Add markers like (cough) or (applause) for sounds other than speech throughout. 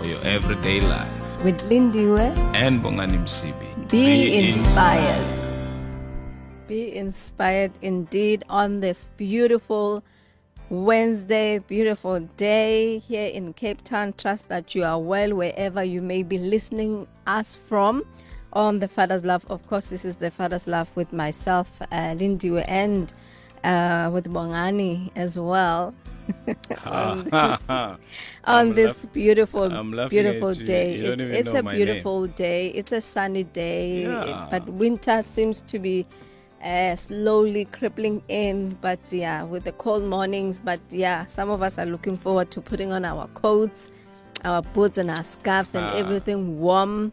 for your everyday life. With Lindiwe, And Bongani Msibi. be, inspired. Be inspired indeed on this beautiful Wednesday, beautiful day here in Cape Town. Trust that you are well wherever you may be listening us from on the Father's Love. Of course, this is the Father's Love with myself, uh, Lindiwe, and uh, with Bongani as well. (laughs) (laughs) on this, on this laugh- beautiful, beautiful day. It's it's a my name. beautiful day. It's a sunny day, Yeah. but winter seems to be uh, slowly crippling in. But yeah, with the cold mornings. But yeah, some of us are looking forward to putting on our coats, our boots, and our scarves and Ah. everything warm,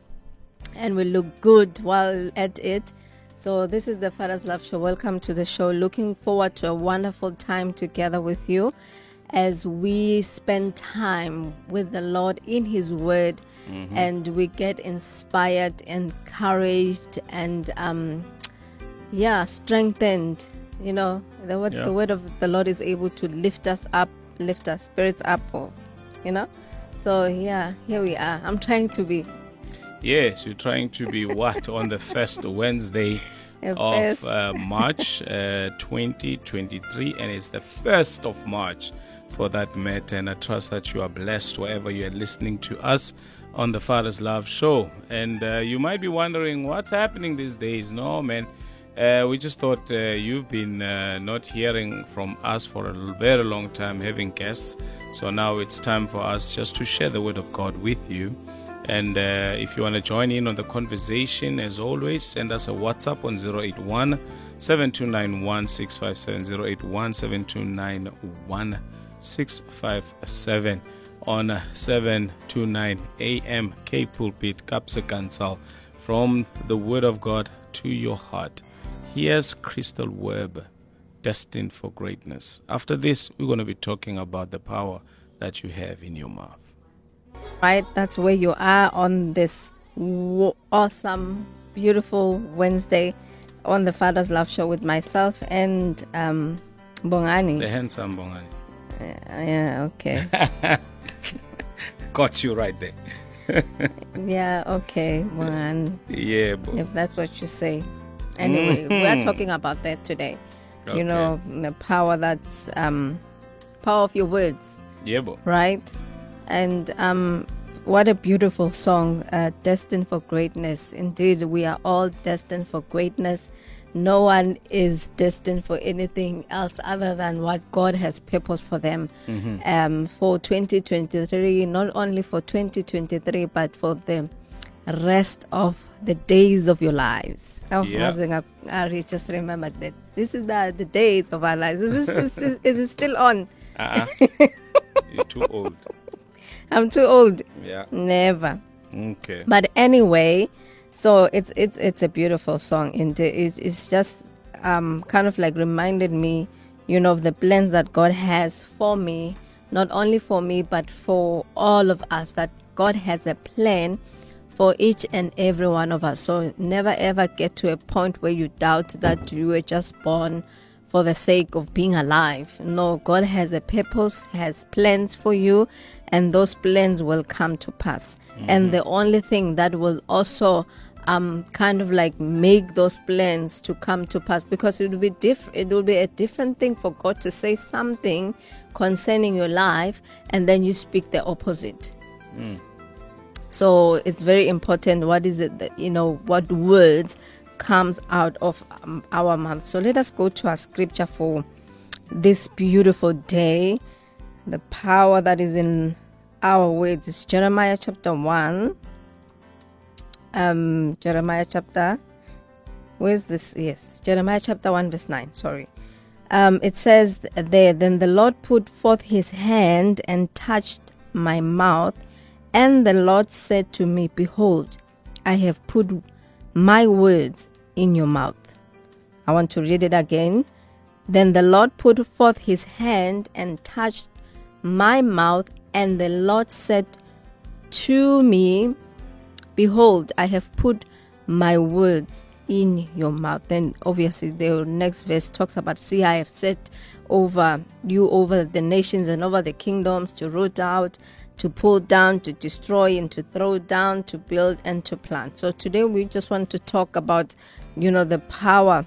and we look good while at it. So this is the Father's Love Show. Welcome to the show. Looking forward to a wonderful time together with you as we spend time with the Lord in His Word and we get inspired, encouraged, and um, yeah, strengthened. You know, the word, Yeah. the word of the Lord is able to lift us up, lift our spirits up, or, you know. So yeah, here we are. I'm trying to be Yes, you're trying to be what on the first Wednesday (laughs) of uh, March uh, 2023, and it's the first of March for that matter. And I trust that you are blessed wherever you are listening to us on the Father's Love Show. And uh, you might be wondering what's happening these days. No, man. Uh, we just thought uh, you've been uh, not hearing from us for a very long time, having guests. So now it's time for us just to share the Word of God with you. And uh, if you want to join in on the conversation, as always, send us a WhatsApp on 081 7291 657 081 7291 657 on uh, 729 AM K Pulpit Kapsa Kansal from the Word of God to your heart. Here's Crystal Webb, destined for greatness. After this, we're going to be talking about the power that you have in your mouth. right? That's where you are on this w- awesome, beautiful Wednesday on the Father's Love Show with myself and um, Bongani. The handsome Bongani. Yeah, okay. (laughs) Got you right there. (laughs) yeah, okay, Bongani. Yeah, bo- If that's what you say. Anyway, we are Mhm. talking about that today. Okay. You know, the power that's um, power of your words. yeah, bo. right? And um, what a beautiful song, uh, Destined for Greatness. Indeed, we are all destined for greatness. No one is destined for anything else other than what God has purposed for them um, for 2023, not only for 2023, but for the rest of the days of your lives. Oh, Yeah. I just remembered that this is the, the days of our lives. Is, this, is, this, is it still on? Uh-uh. (laughs) You're too old. I'm too old. Yeah. Never. Okay. But anyway, so it's it's it's a beautiful song. And it's, it's just um kind of like reminded me, you know, of the plans that God has for me, not only for me but for all of us. That God has a plan for each and every one of us. So never ever get to a point where you doubt that you were just born for the sake of being alive. No, God has a purpose, has plans for you, and those plans will come to pass. And the only thing that will also um kind of like make those plans to come to pass because it will be diff it will be a different thing for God to say something concerning your life and then you speak the opposite. So it's very important. What is it that you know? What words comes out of um, our mouth? So let us go to our scripture for this beautiful day. The power that is in our words is Jeremiah chapter one. Um, Jeremiah chapter. Where's this? Yes, Jeremiah chapter one verse nine. Sorry. Um, it says there, then the Lord put forth his hand and touched my mouth, And the Lord said to me, Behold, I have put my words in your mouth. I want to read it again. Then the Lord put forth his hand and touched my mouth, and the Lord said to me, Behold, I have put my words in your mouth. Then obviously the next verse talks about see I have set over you over the nations and over the kingdoms to root out, to pull down, to destroy and to throw down, to build and to plant. So today we just want to talk about, you know, the power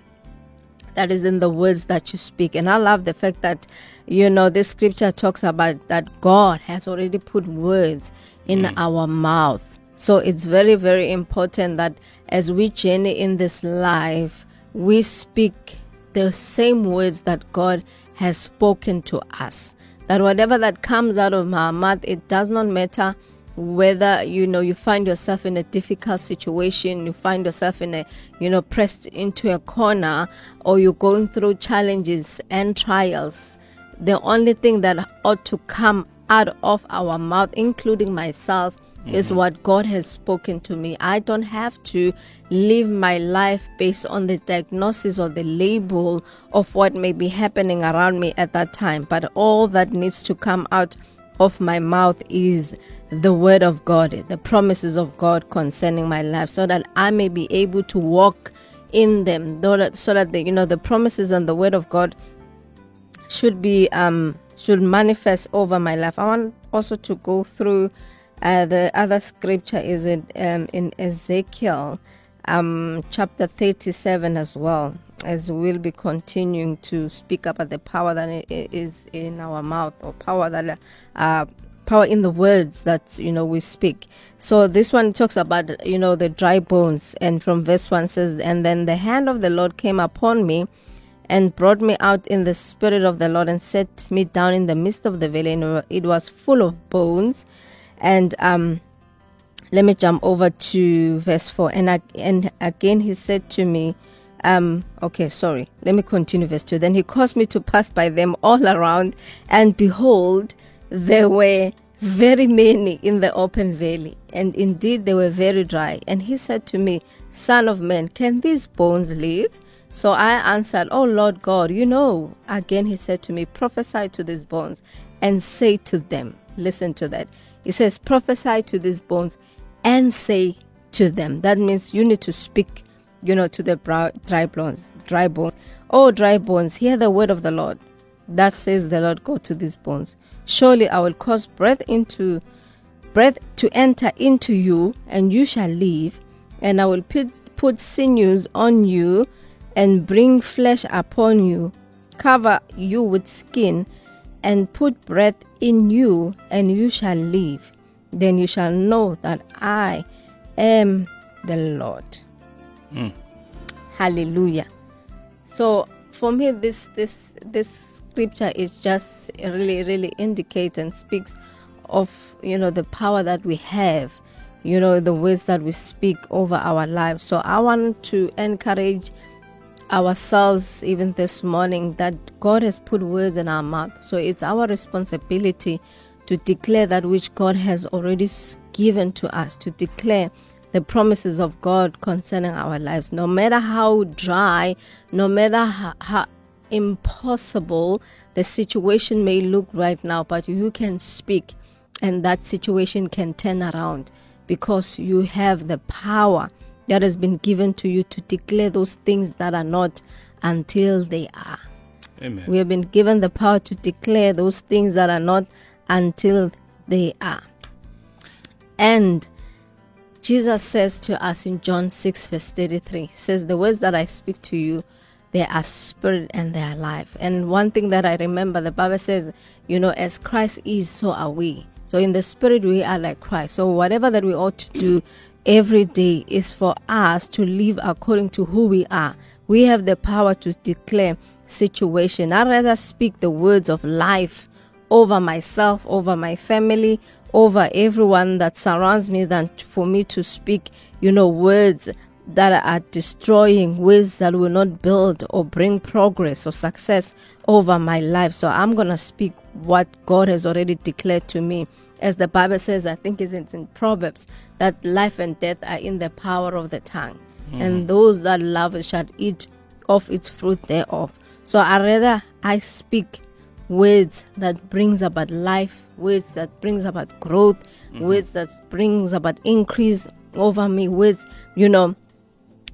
that is in the words that you speak. And I love the fact that, you know, this scripture talks about that God has already put words in mm. our mouth. So it's very, very important that as we journey in this life, we speak the same words that God has spoken to us. That whatever that comes out of our mouth, it does not matter whether you know you find yourself in a difficult situation you find yourself in a you know pressed into a corner or you're going through challenges and trials the only thing that ought to come out of our mouth including myself mm-hmm. is what God has spoken to me. I don't have to live my life based on the diagnosis or the label of what may be happening around me at that time. But all that needs to come out of my mouth is the word of God, the promises of God concerning my life, so that I may be able to walk in them, so that the, you know the promises and the word of God should be um should manifest over my life. I want also to go through uh, the other scripture is in, um, in Ezekiel um, chapter 37 as well, as we'll be continuing to speak about the power that is in our mouth or power that uh, power in the words that you know we speak. So this one talks about you know the dry bones, and from verse one says, and then the hand of the Lord came upon me. And brought me out in the spirit of the Lord and set me down in the midst of the valley, and it was full of bones and um, let me jump over to verse 4. And, I, and again he said to me, um, okay, sorry, let me continue verse 2. Then he caused me to pass by them all around, and behold, there were very many in the open valley, and indeed they were very dry. And he said to me, Son of man, can these bones live? So I answered, Oh Lord God, you know. Again he said to me, Prophesy to these bones and say to them, Listen to that. It says, prophesy to these bones and say to them. That means you need to speak, you know, to the dry bones. Dry bones. Oh, dry bones, hear the word of the Lord. That says the Lord go to these bones. Surely I will cause breath into breath to enter into you, and you shall live, and I will put, put sinews on you, and bring flesh upon you, cover you with skin, and put breath in you, and you shall live. Then you shall know that I am the Lord. Mm. Hallelujah. So for me, this this this scripture is just really really indicates and speaks of you know the power that we have, you know the words that we speak over our lives. So I want to encourage ourselves even this morning that God has put words in our mouth. So it's our responsibility to declare that which God has already given to us, to declare the promises of God concerning our lives. No matter how dry, no matter how, how impossible the situation may look right now, but you can speak and that situation can turn around because you have the power that has been given to you to declare those things that are not until they are. Amen. We have been given the power to declare those things that are not until they are. And Jesus says to us in John 6, verse 33, says, The words that I speak to you, they are spirit and they are life. And one thing that I remember, the Bible says, you know, as Christ is, so are we. So in the spirit, we are like Christ. So whatever that we ought to do, every day is for us to live according to who we are. We have the power to declare situation. I'd rather speak the words of life over myself, over my family, over everyone that surrounds me than for me to speak, you know, words that are destroying, words that will not build or bring progress or success over my life. So I'm going to speak what God has already declared to me. As the Bible says, I think it's in Proverbs, that life and death are in the power of the tongue. Mm. And those that love it shall eat of its fruit thereof. So I rather I speak words that brings about life, words that brings about growth, mm-hmm. words that brings about increase over me, words, you know,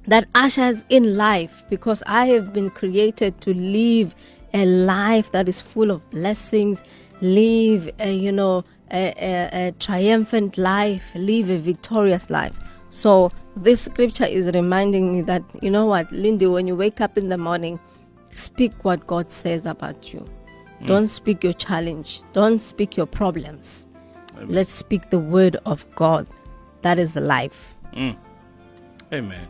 that ushers in life because I have been created to live a life that is full of blessings, live, a, you know, a, a, a triumphant life, live a victorious life. So this scripture is reminding me that, you know what, Lindy, when you wake up in the morning, speak what God says about you. Mm. Don't speak your challenge. Don't speak your problems. Amen. Let's speak the word of God. That is the life. Mm. Amen.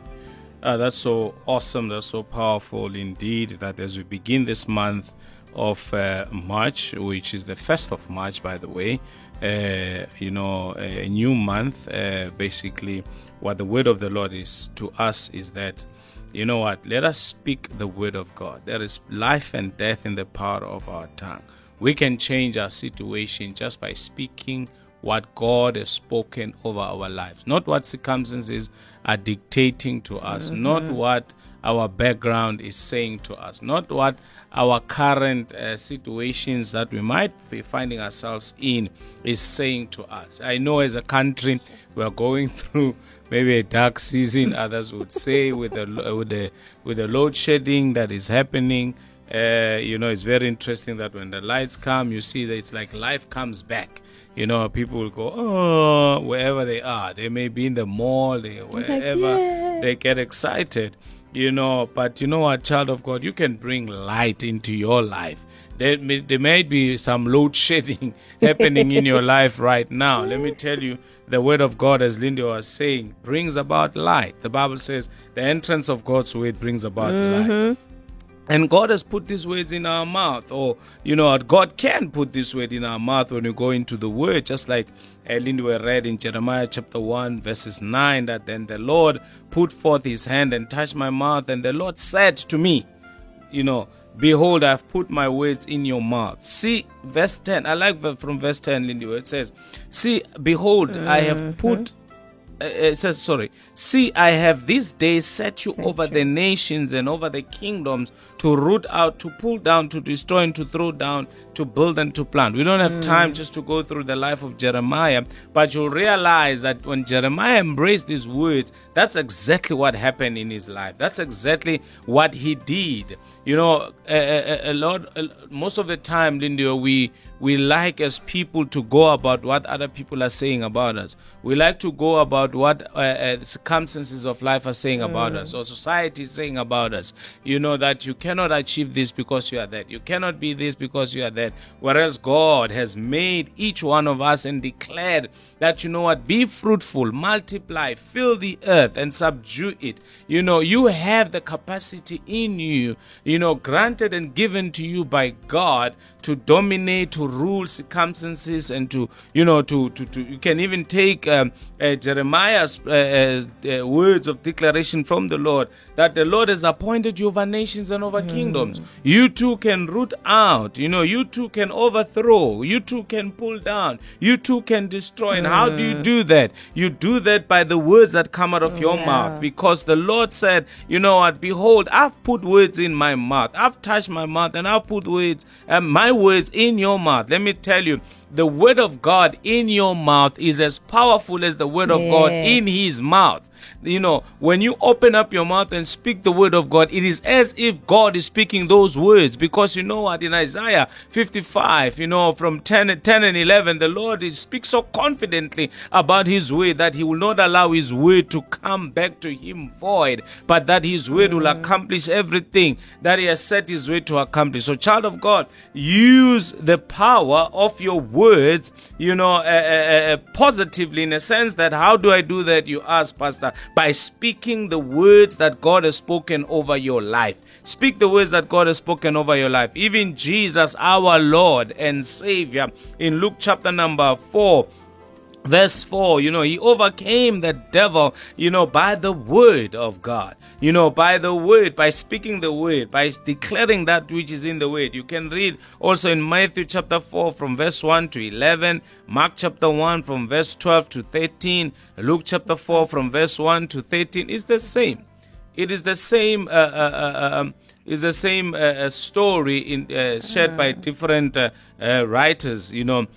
Uh, that's so awesome. That's so powerful indeed. That as we begin this month of uh, March, which is the first of March, by the way, uh, you know, a new month. Uh, basically, what the word of the Lord is to us is that, you know what? Let us speak the word of God. There is life and death in the power of our tongue. We can change our situation just by speaking what God has spoken over our lives, not what circumstances are dictating to us, mm-hmm. not what our background is saying to us, not what our current uh, situations that we might be finding ourselves in is saying to us. I know as a country we are going (laughs) through maybe a dark season, (laughs) others would say, with the with the with the load shedding that is happening. Uh, you know, it's very interesting that when the lights come, you see that it's like life comes back you know, people will go, oh, wherever they are. They may be in the mall, they, wherever like, they get excited, you know. But you know what, child of God, you can bring light into your life. There may, there may be some load (laughs) shedding happening in your life right now. Let me tell you, the word of God, as Linda was saying, brings about light. The Bible says the entrance of God's word brings about mm-hmm. light. And God has put these words in our mouth, or you know, God can put this word in our mouth when we go into the Word, just like Lindy we read in Jeremiah chapter 1, verses 9, that then the Lord put forth his hand and touched my mouth, and the Lord said to me, You know, Behold, I have put my words in your mouth. See, verse 10. I like from verse 10, Lindy, where it says, See, behold, mm-hmm. I have mm-hmm. put uh, it says, sorry, see, I have this day set you Thank over you. the nations and over the kingdoms to root out, to pull down, to destroy, and to throw down, to build and to plant. We don't have mm. time just to go through the life of Jeremiah, but you'll realize that when Jeremiah embraced these words, that's exactly what happened in his life. That's exactly what he did. You know, a, a, a lot, a, most of the time, Lindy, we we like as people to go about what other people are saying about us. We like to go about what uh, uh, circumstances of life are saying about mm. us or society is saying about us. You know that you cannot achieve this because you are that. You cannot be this because you are that. Whereas God has made each one of us and declared that, you know what, be fruitful, multiply, fill the earth and subdue it. You know, you have the capacity in you, you know, granted and given to you by God to dominate, to rule circumstances, and to you know to to, to you can even take um, uh, Jeremiah's uh, uh, uh, words of declaration from the Lord that the Lord has appointed you over nations and over mm. kingdoms. You too can root out. You know, you too can overthrow. You too can pull down. You too can destroy. Mm. And how do you mm. do that? You do that by the words that come out of your yeah. mouth, because the Lord said, you know what? Behold, I've put words in my mouth. I've touched my mouth, and I've put words, and my words in your mouth. Let me tell you, the word of God in your mouth is as powerful as the word of God in his mouth you know, when you open up your mouth and speak the word of God, it is as if God is speaking those words. Because you know what, in Isaiah 55, you know, from 10, 10 and 11, the Lord speaks so confidently about his word that he will not allow his word to come back to him void, but that his word will mm. accomplish everything that he has set his way to accomplish. So, child of God, use the power of your words, you know, uh, uh, uh, positively in a sense that how do I do that? You ask, Pastor by speaking the words that God has spoken over your life. Speak the words that God has spoken over your life. Even Jesus, our Lord and Savior, in Luke chapter number 4 Verse 4, you know, he overcame the devil, you know, by the word of God. You know, by the word, by speaking the word, by declaring that which is in the word. You can read also in Matthew chapter 4 from verse 1 to 11, Mark chapter 1 from verse 12 to 13, Luke chapter 4 from verse 1 to 13. It's the same. It is the same. Uh, uh, uh, um, is the same uh, uh story in, uh, shared by different uh, uh, writers, you know,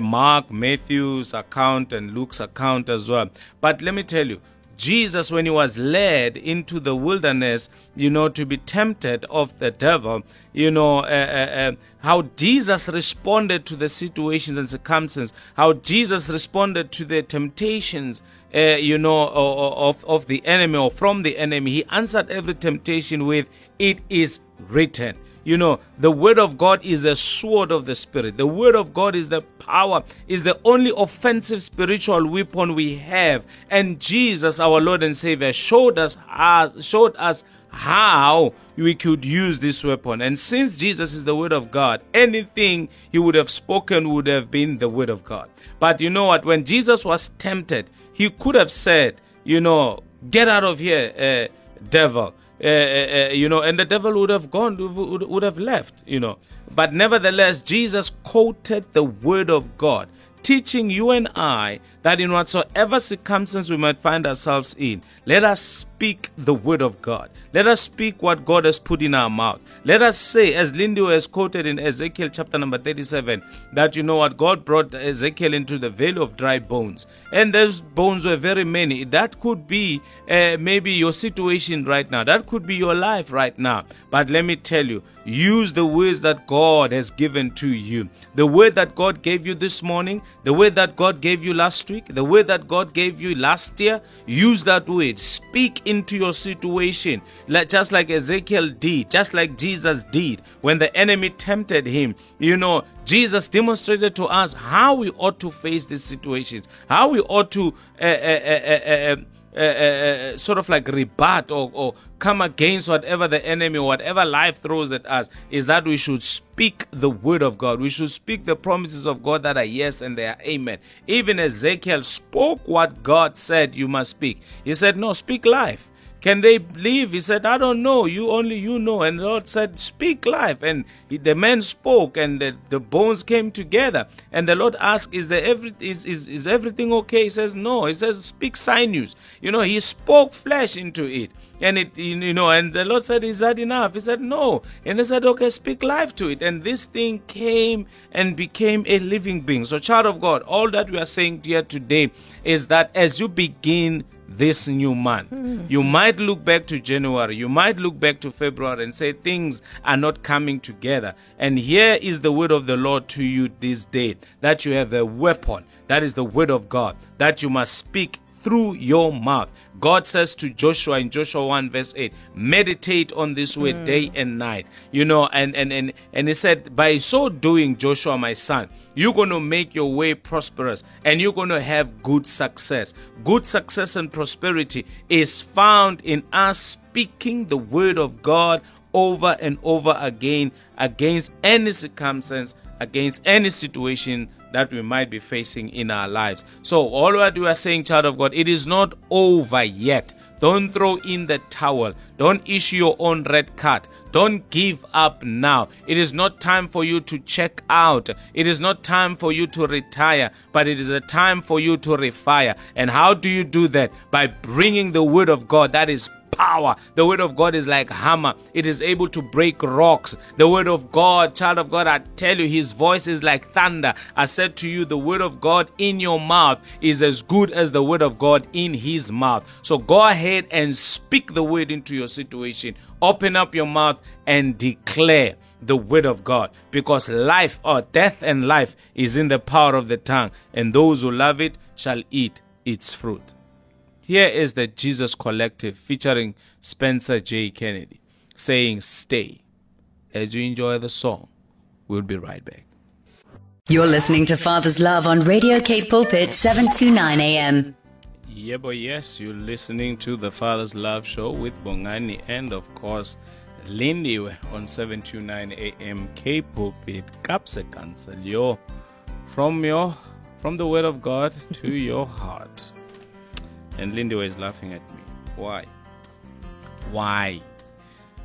Mark, Matthew's account, and Luke's account as well. But let me tell you, Jesus, when he was led into the wilderness, you know, to be tempted of the devil, you know, how Jesus responded to the situations and circumstances, how Jesus responded to the temptations uh, you know, of, of the enemy or from the enemy. He answered every temptation with, It is written. You know, the word of God is a sword of the spirit. The word of God is the power, is the only offensive spiritual weapon we have. And Jesus, our Lord and Savior, showed us showed us how we could use this weapon. And since Jesus is the word of God, anything he would have spoken would have been the word of God. But you know what? When Jesus was tempted, he could have said, you know, get out of here, uh, devil. Uh, you know, and the devil would have gone, would, would have left, you know. But nevertheless, Jesus quoted the word of God, teaching you and I that in whatsoever circumstance we might find ourselves in, let us speak the word of God. Let us speak what God has put in our mouth. Let us say, as Lindy has quoted in Ezekiel chapter number 37, that you know what God brought Ezekiel into the valley of dry bones. And those bones were very many. That could be uh, maybe your situation right now. That could be your life right now. But let me tell you, use the words that God has given to you. The word that God gave you this morning, the word that God gave you last week, the word that God gave you last year, use that word. Speak into your situation. Just like Ezekiel did, just like Jesus did when the enemy tempted him. You know, Jesus demonstrated to us how we ought to face these situations, how we ought to uh, uh, uh, Eh, eh, eh, sort of like rebut or, or come against whatever the enemy, whatever life throws at us, is that we should speak the word of God. We should speak the promises of God that are yes and they are amen. Even Ezekiel spoke what God said you must speak. He said, No, speak life. Can they believe? He said, I don't know. You only you know. And the Lord said, Speak life. And he, the man spoke, and the, the bones came together. And the Lord asked, Is there every is, is is everything okay? He says, No. He says, Speak sinews. You know, he spoke flesh into it. And it you know, and the Lord said, Is that enough? He said, No. And he said, Okay, speak life to it. And this thing came and became a living being. So, child of God, all that we are saying here today is that as you begin this new month. Mm. You might look back to January, you might look back to February and say things are not coming together. And here is the word of the Lord to you this day that you have a weapon, that is the word of God, that you must speak through your mouth. God says to Joshua in Joshua 1 verse 8, meditate on this word mm. day and night. You know, and, and, and, and he said, by so doing, Joshua, my son, you're going to make your way prosperous and you're going to have good success. Good success and prosperity is found in us speaking the word of God over and over again against any circumstance, against any situation that we might be facing in our lives. So, all what we are saying, child of God, it is not over yet. Don't throw in the towel. Don't issue your own red card. Don't give up now. It is not time for you to check out. It is not time for you to retire, but it is a time for you to refire. And how do you do that? By bringing the word of God that is power. The word of God is like hammer. It is able to break rocks. The word of God, child of God, I tell you, his voice is like thunder. I said to you, the word of God in your mouth is as good as the word of God in his mouth. So go ahead and speak the word into your situation. Open up your mouth and declare the word of God because life or death and life is in the power of the tongue, and those who love it shall eat its fruit. Here is the Jesus Collective featuring Spencer J. Kennedy saying, Stay. As you enjoy the song, we'll be right back. You're listening to Father's Love on Radio K Pulpit 729 AM. Yeah, boy, yes, you're listening to the Father's Love Show with Bongani and, of course, Lindy on 729 AM K Pulpit, Kapse Cancel. From your from the Word of God to your heart. And Lindy is laughing at me. Why? Why?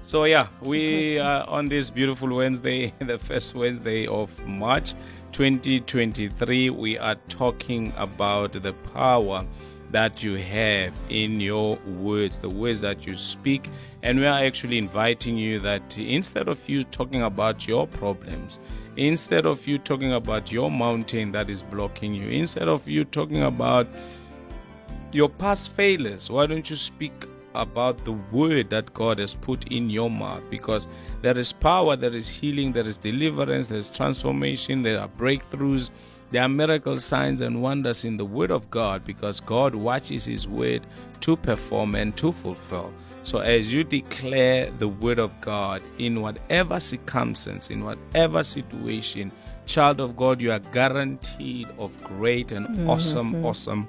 So, yeah, we are on this beautiful Wednesday, (laughs) the first Wednesday of March 2023. We are talking about the power that you have in your words, the words that you speak. And we are actually inviting you that instead of you talking about your problems, instead of you talking about your mountain that is blocking you, instead of you talking about your past failures, why don't you speak about the word that God has put in your mouth because there is power, there is healing, there is deliverance, there is transformation, there are breakthroughs, there are miracle signs and wonders in the word of God because God watches his word to perform and to fulfill. So, as you declare the word of God in whatever circumstance, in whatever situation, child of God, you are guaranteed of great and mm-hmm. awesome, awesome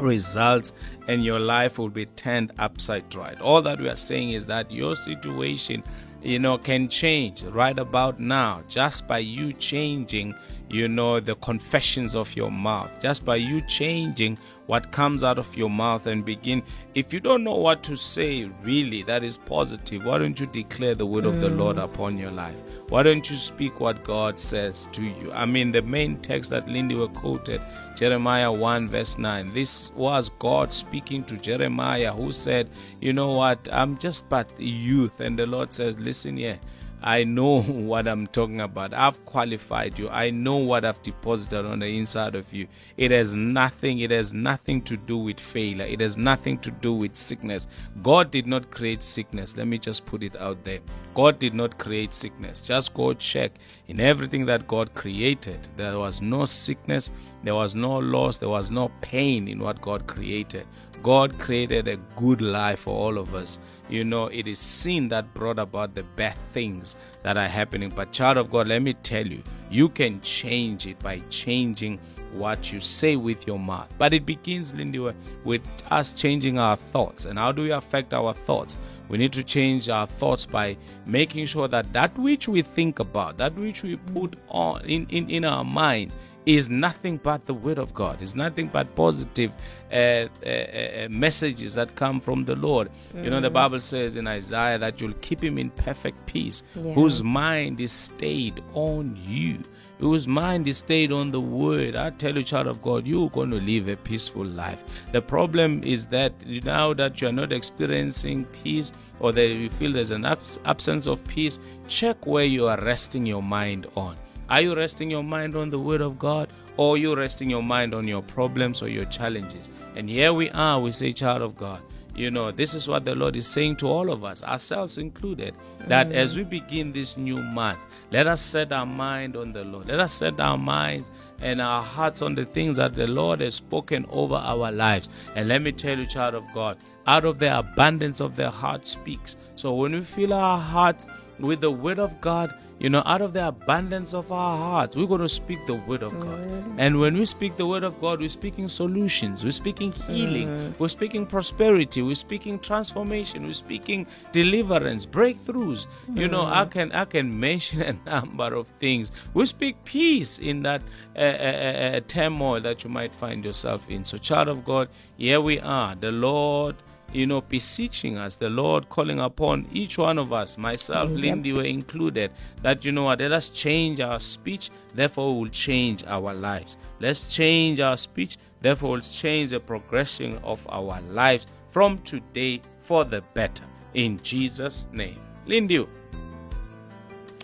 results and your life will be turned upside right. All that we are saying is that your situation, you know, can change right about now just by you changing you know, the confessions of your mouth. Just by you changing what comes out of your mouth and begin. If you don't know what to say, really, that is positive, why don't you declare the word mm. of the Lord mm. upon your life? Why don't you speak what God says to you? I mean, the main text that Lindy were quoted, Jeremiah 1, verse 9. This was God speaking to Jeremiah, who said, You know what? I'm just but youth. And the Lord says, Listen here. I know (laughs) what I'm talking about. I've qualified you. I know what I've deposited on the inside of you. It has nothing, it has nothing to do with failure. It has nothing to do with sickness. God did not create sickness. Let me just put it out there. God did not create sickness. Just go check in everything that God created. There was no sickness, there was no loss, there was no pain in what God created. God created a good life for all of us. You know, it is sin that brought about the bad things that are happening. But, child of God, let me tell you, you can change it by changing what you say with your mouth. But it begins, Lindy, with us changing our thoughts. And how do we affect our thoughts? We need to change our thoughts by making sure that that which we think about, that which we put on in, in, in our mind, is nothing but the word of God. It's nothing but positive uh, uh, uh, messages that come from the Lord. Mm. You know, the mm. Bible says in Isaiah that you'll keep him in perfect peace, yeah. whose mind is stayed on you. Whose mind is stayed on the word. I tell you, child of God, you're going to live a peaceful life. The problem is that now that you're not experiencing peace or that you feel there's an abs- absence of peace, check where you are resting your mind on. Are you resting your mind on the Word of God or are you resting your mind on your problems or your challenges? And here we are, we say, child of God. You know, this is what the Lord is saying to all of us, ourselves included, that mm. as we begin this new month, let us set our mind on the Lord. Let us set our minds and our hearts on the things that the Lord has spoken over our lives. And let me tell you, child of God, out of the abundance of the heart speaks. So when we fill our heart with the word of God, you know, out of the abundance of our hearts, we're going to speak the word of God. Mm. And when we speak the word of God, we're speaking solutions, we're speaking healing, mm. we're speaking prosperity, we're speaking transformation, we're speaking deliverance, breakthroughs. You know, I mm. can I can mention a (laughs) number of things. We speak peace in that uh, uh, uh, uh turmoil that you might find yourself in. So, child of God, here we are. The Lord you know, beseeching us, the Lord calling upon each one of us, myself. Lindy, were included, that, you know what, let us change our speech, therefore we will change our lives. Let's change our speech, therefore we'll change the progression of our lives from today for the better. In Jesus' name. Lindy.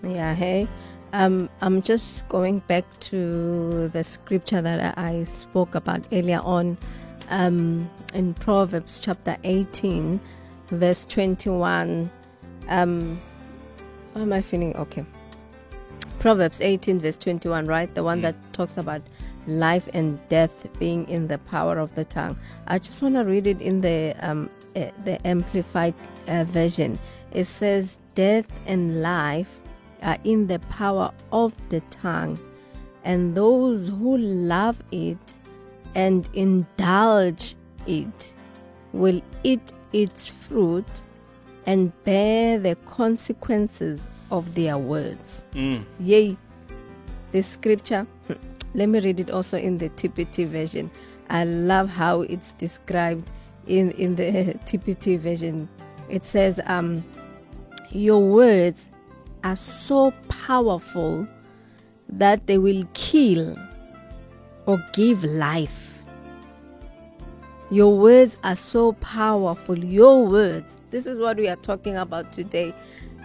Yeah, hey. Um, I'm just going back to the scripture that I spoke about earlier on um, in Proverbs chapter 18, verse 21. Um, how am I feeling? Okay. Proverbs 18, verse 21, right? The one mm. that talks about life and death being in the power of the tongue. I just want to read it in the um, uh, the amplified uh, version. It says, "Death and life are in the power of the tongue, and those who love it and indulge it will eat its fruit and bear the consequences of their words. Mm. Yea, this scripture, (laughs) let me read it also in the TPT version. I love how it's described in, in the (laughs) TPT version. It says, um, Your words are so powerful that they will kill or give life. Your words are so powerful. Your words. This is what we are talking about today.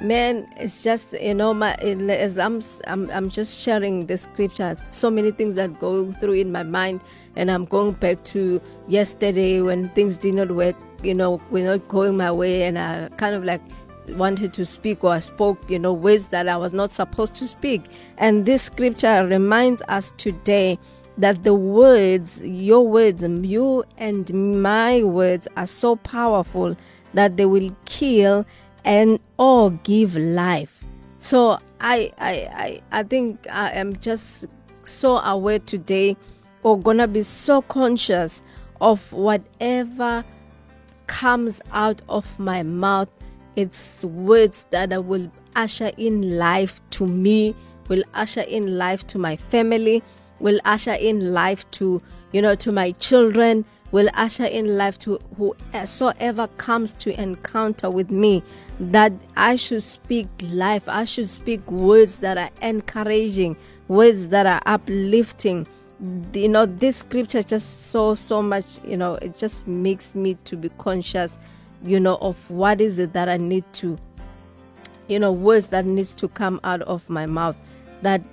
Man, it's just you know, my as I'm I'm I'm just sharing the scripture. So many things that go through in my mind, and I'm going back to yesterday when things did not work. You know, were not going my way, and I kind of like wanted to speak or I spoke, you know, words that I was not supposed to speak. And this scripture reminds us today that the words, your words, you and my words are so powerful that they will kill and or give life. So I I I, I think I am just so aware today or gonna be so conscious of whatever comes out of my mouth. It's words that will usher in life to me, will usher in life to my family, will usher in life to, you know, to my children, will usher in life to whosoever comes to encounter with me. That I should speak life, I should speak words that are encouraging, words that are uplifting. You know, this scripture just so, so much, you know, it just makes me to be conscious, you know, of what is it that I need to, you know, words that needs to come out of my mouth. That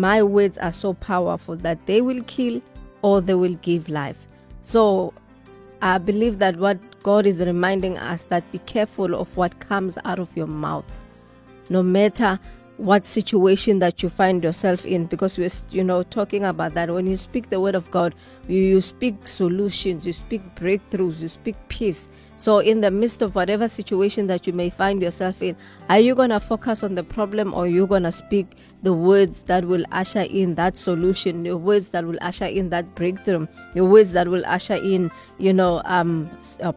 my words are so powerful that they will kill or they will give life. So I believe that what God is reminding us that be careful of what comes out of your mouth. No matter what situation that you find yourself in because we're you know talking about that. When you speak the word of god you, you speak solutions you speak breakthroughs you speak peace. So in the midst of whatever situation that you may find yourself in are you going to focus on the problem or you going to speak the words that will usher in that solution your words that will usher in that breakthrough your words that will usher in you know um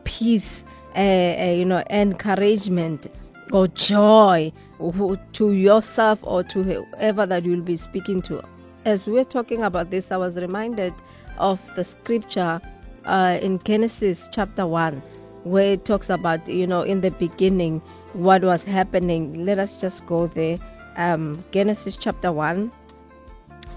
peace uh, uh, you know encouragement or joy to yourself or to whoever that you'll be speaking to. As we're talking about this, I was reminded of the scripture uh, in Genesis chapter 1, where it talks about, you know, in the beginning, what was happening. Let us just go there. Um, Genesis chapter 1,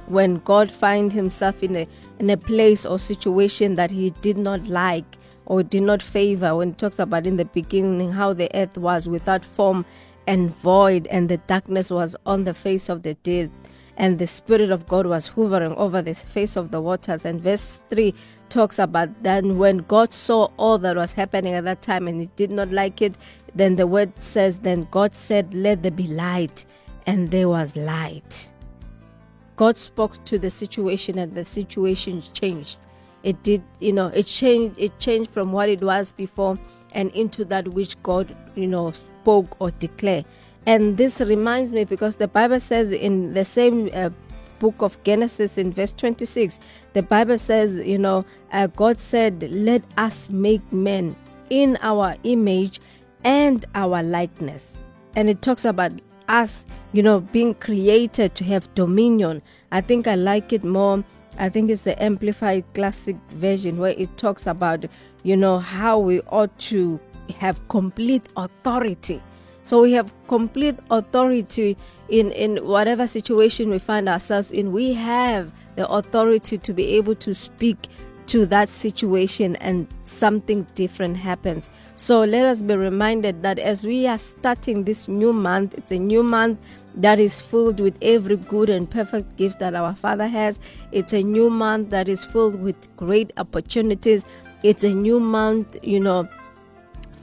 when God find himself in a, in a place or situation that he did not like or did not favor, when it talks about in the beginning how the earth was without form and void, and the darkness was on the face of the deep, and the Spirit of God was hovering over the face of the waters. And verse 3 talks about then when God saw all that was happening at that time and he did not like it, then the word says, Then God said, Let there be light, and there was light. God spoke to the situation and the situation changed. It did, you know, it changed it changed from what it was before and into that which God, you know, spoke or declared. And this reminds me because the Bible says in the same uh, book of Genesis in verse 26, the Bible says, you know, uh, God said, Let us make men in our image and our likeness. And it talks about us, you know, being created to have dominion. I think I like it more I think it's the Amplified Classic version where it talks about, you know, how we ought to have complete authority. So we have complete authority in, in whatever situation we find ourselves in. We have the authority to be able to speak to that situation and something different happens. So let us be reminded that as we are starting this new month, it's a new month that is filled with every good and perfect gift that our Father has. It's a new month that is filled with great opportunities. It's a new month, you know,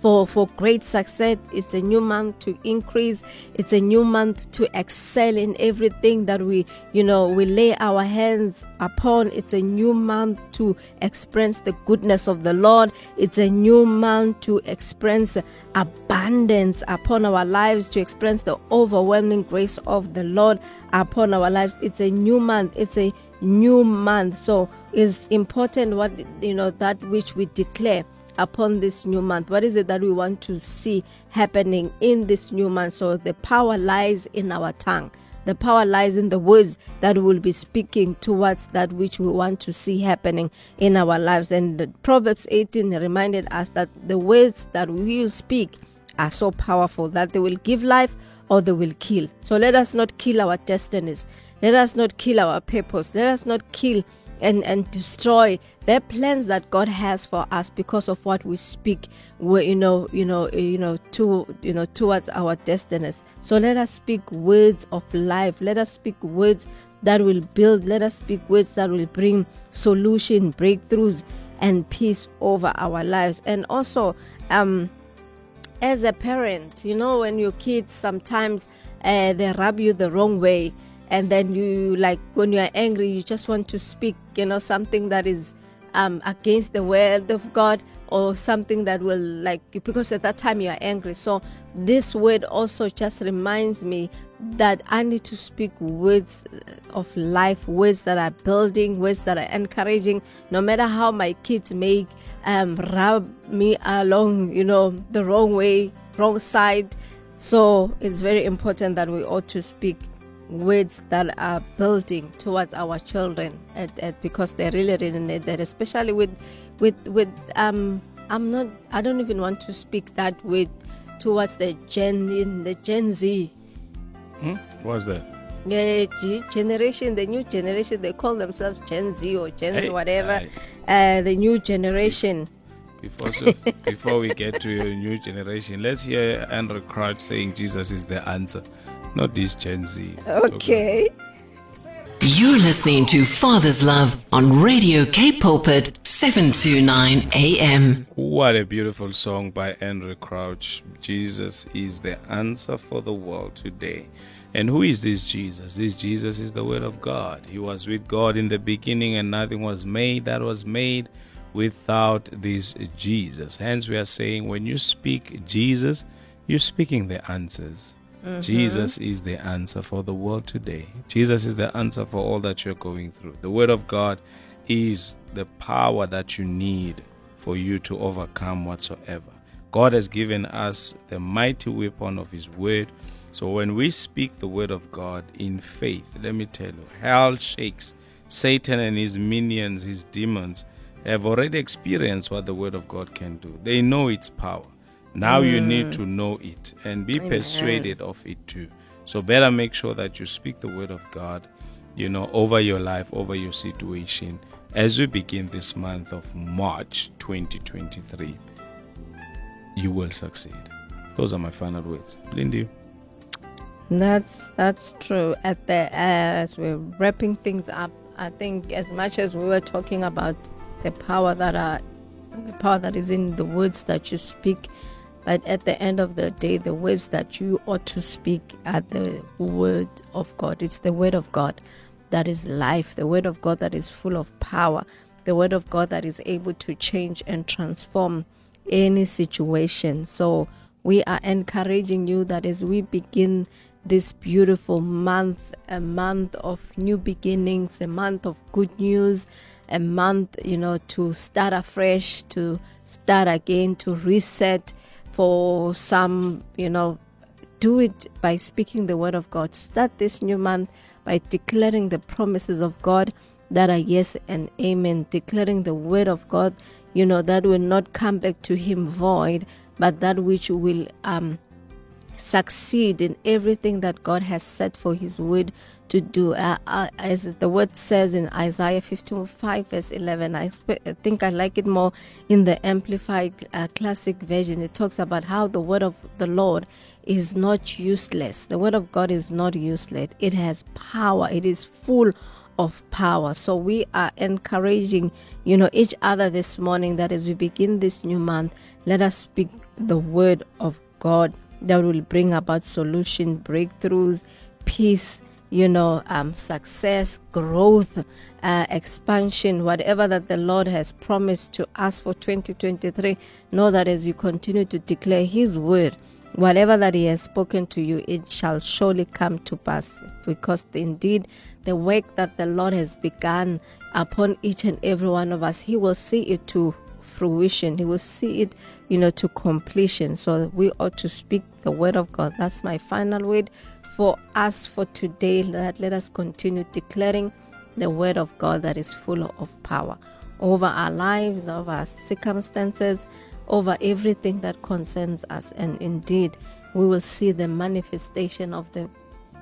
for, for great success. It's a new month to increase. It's a new month to excel in everything that we, you know, we lay our hands upon. It's a new month to experience the goodness of the Lord. It's a new month to experience abundance upon our lives, to experience the overwhelming grace of the Lord upon our lives. It's a new month. It's a new month. So it's important what, you know, that which we declare upon this new month? What is it that we want to see happening in this new month? So the power lies in our tongue. The power lies in the words that we will be speaking towards that which we want to see happening in our lives. And Proverbs 18 reminded us that the words that we will speak are so powerful that they will give life or they will kill. So let us not kill our destinies. Let us not kill our purpose. Let us not kill and, and destroy the plans that God has for us because of what we speak we you know you know you know to you know towards our destinies. So let us speak words of life. Let us speak words that will build. Let us speak words that will bring solution breakthroughs and peace over our lives. And also um as a parent you know when your kids sometimes uh, they rub you the wrong way and then you like when you are angry you just want to speak you know something that is um, against the word of god or something that will like because at that time you are angry. So this word also just reminds me that i need to speak words of life words that are building words that are encouraging. No matter how my kids make um, rub me along you know the wrong way wrong side. So it's very important that we ought to speak words that are building towards our children at, at, because they really really need that especially with with with um i'm not i don't even want to speak that word towards the gen in the gen z. Hmm? what's that? The generation the new generation they call themselves gen z or gen Hey, whatever uh, the new generation. Before so, before we get to your new generation, let's hear Andrew Crouch saying Jesus is the answer, not this Gen Z. okay You're listening to Father's Love on Radio K Pulpit 729 AM. What a beautiful song by Andrew Crouch. Jesus is the answer for the world today. And who is this Jesus? This Jesus is the Word of God. He was with God in the beginning, and nothing was made that was made without this Jesus. Hence, we are saying when you speak Jesus, you're speaking the answers. Mm-hmm. Jesus is the answer for the world today. Jesus is the answer for all that you're going through. The Word of God is the power that you need for you to overcome whatsoever. God has given us the mighty weapon of His Word. So when we speak the Word of God in faith, let me tell you, hell shakes. Satan and his minions, his demons, have already experienced what the Word of God can do. They know its power. Now you need mm. to know it and be persuaded of it too. So better make sure that you speak the Word of God, you know, over your life, over your situation as we begin this month of March 2023. You will succeed. Those are my final words. Lindy. That's that's true. At the as we're wrapping things up, I think as much as we were talking about the power that are the power that is in the words that you speak, but at the end of the day, the words that you ought to speak are the word of God. It's the word of God that is life, the word of God that is full of power, the word of God that is able to change and transform any situation. So we are encouraging you that as we begin this beautiful month, a month of new beginnings, a month of good news, a month, you know, to start afresh, to start again, to reset. For some, you know, do it by speaking the word of God. Start this new month by declaring the promises of God that are yes and amen. Declaring the word of God, you know, that will not come back to him void, but that which will um succeed in everything that God has set for His word to do. Uh, uh, as the word says in Isaiah 55, verse 11, I, I think I like it more in the Amplified uh, Classic Version. It talks about how the word of the Lord is not useless. The word of God is not useless, it has power, it is full of power. So we are encouraging, you know, each other this morning that as we begin this new month, let us speak the word of God that will bring about solution, breakthroughs, peace, you know, um, success, growth, uh, expansion, whatever that the Lord has promised to us for 2023. Know that as you continue to declare His word, whatever that He has spoken to you, it shall surely come to pass. Because indeed, the work that the Lord has begun upon each and every one of us, He will see it to fruition. He will see it, you know, to completion. So we ought to speak the word of God. That's my final word for us for today that let us continue declaring the word of God that is full of power over our lives, over our circumstances, over everything that concerns us. And indeed, we will see the manifestation of the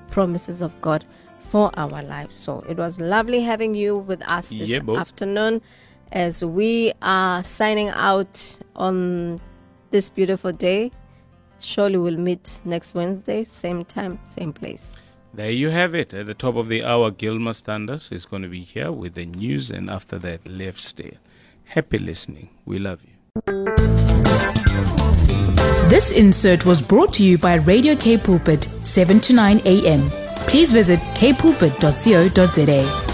promises of God for our lives. So it was lovely having you with us this Yeah, afternoon as we are signing out on this beautiful day. Surely we'll meet next Wednesday, same time, same place. There you have it. At the top of the hour, Gilma Standers is going to be here with the news, and after that, Left Stay. Happy listening. We love you. This insert was brought to you by Radio K Pulpit, 7 to 9 a.m. Please visit kpulpit.co.za.